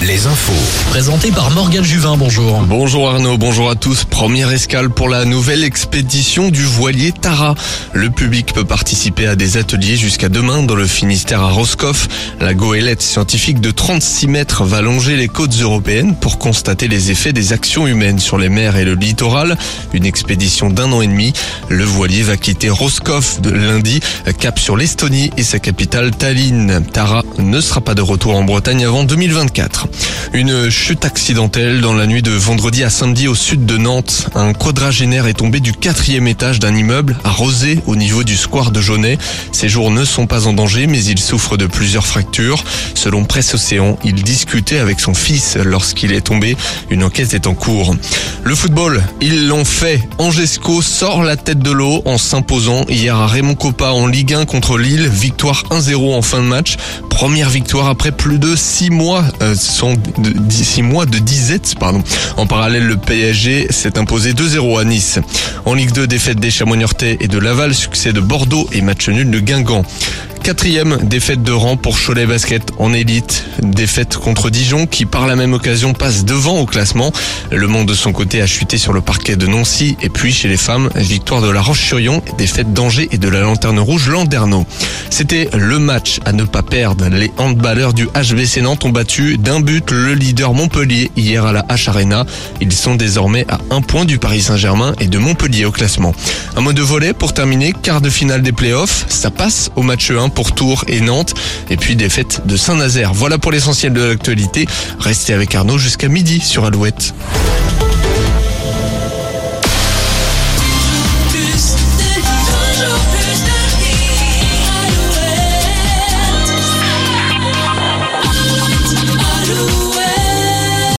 les infos. Présenté par Morgane Juvin, bonjour. Bonjour Arnaud, bonjour à tous. Première escale pour la nouvelle expédition du voilier Tara. Le public peut participer à des ateliers jusqu'à demain dans le Finistère à Roscoff. La goélette scientifique de 36 mètres va longer les côtes européennes pour constater les effets des actions humaines sur les mers et le littoral. Une expédition d'un an et demi. Le voilier va quitter Roscoff de lundi, cap sur l'Estonie et sa capitale Tallinn. Tara ne sera pas de retour en Bretagne avant 2024. Une chute accidentelle dans la nuit de vendredi à samedi au sud de Nantes. Un quadragénaire est tombé du quatrième étage d'un immeuble à Rosé au niveau du square de Jaunet. Ses jours ne sont pas en danger mais il souffre de plusieurs fractures. Selon Presse Océan, il discutait avec son fils lorsqu'il est tombé. Une enquête est en cours. Le football, ils l'ont fait. Angesco sort la tête de l'eau en s'imposant hier à Raymond Coppa en Ligue 1 contre Lille. Victoire 1-0 en fin de match. Première victoire après plus de 6 mois, euh, de, 6 mois de disette, pardon. En parallèle, le PSG s'est imposé 2-0 à Nice. En Ligue 2, défaite des chamois et de Laval, succès de Bordeaux et match nul de Guingamp. Quatrième défaite de rang pour Cholet Basket en élite. Défaite contre Dijon qui par la même occasion passe devant au classement. Le Monde de son côté a chuté sur le parquet de Nancy et puis chez les femmes, victoire de la Roche-sur-Yon, défaite d'Angers et de la Lanterne Rouge Landerneau. C'était le match à ne pas perdre. Les handballeurs du HBC Nantes ont battu d'un but le leader Montpellier hier à la H Arena. Ils sont désormais à un point du Paris Saint-Germain et de Montpellier au classement. Un mot de volet pour terminer, quart de finale des playoffs. Ça passe au match 1 pour Tours et Nantes. Et puis des fêtes de Saint-Nazaire. Voilà pour l'essentiel de l'actualité. Restez avec Arnaud jusqu'à midi sur Alouette.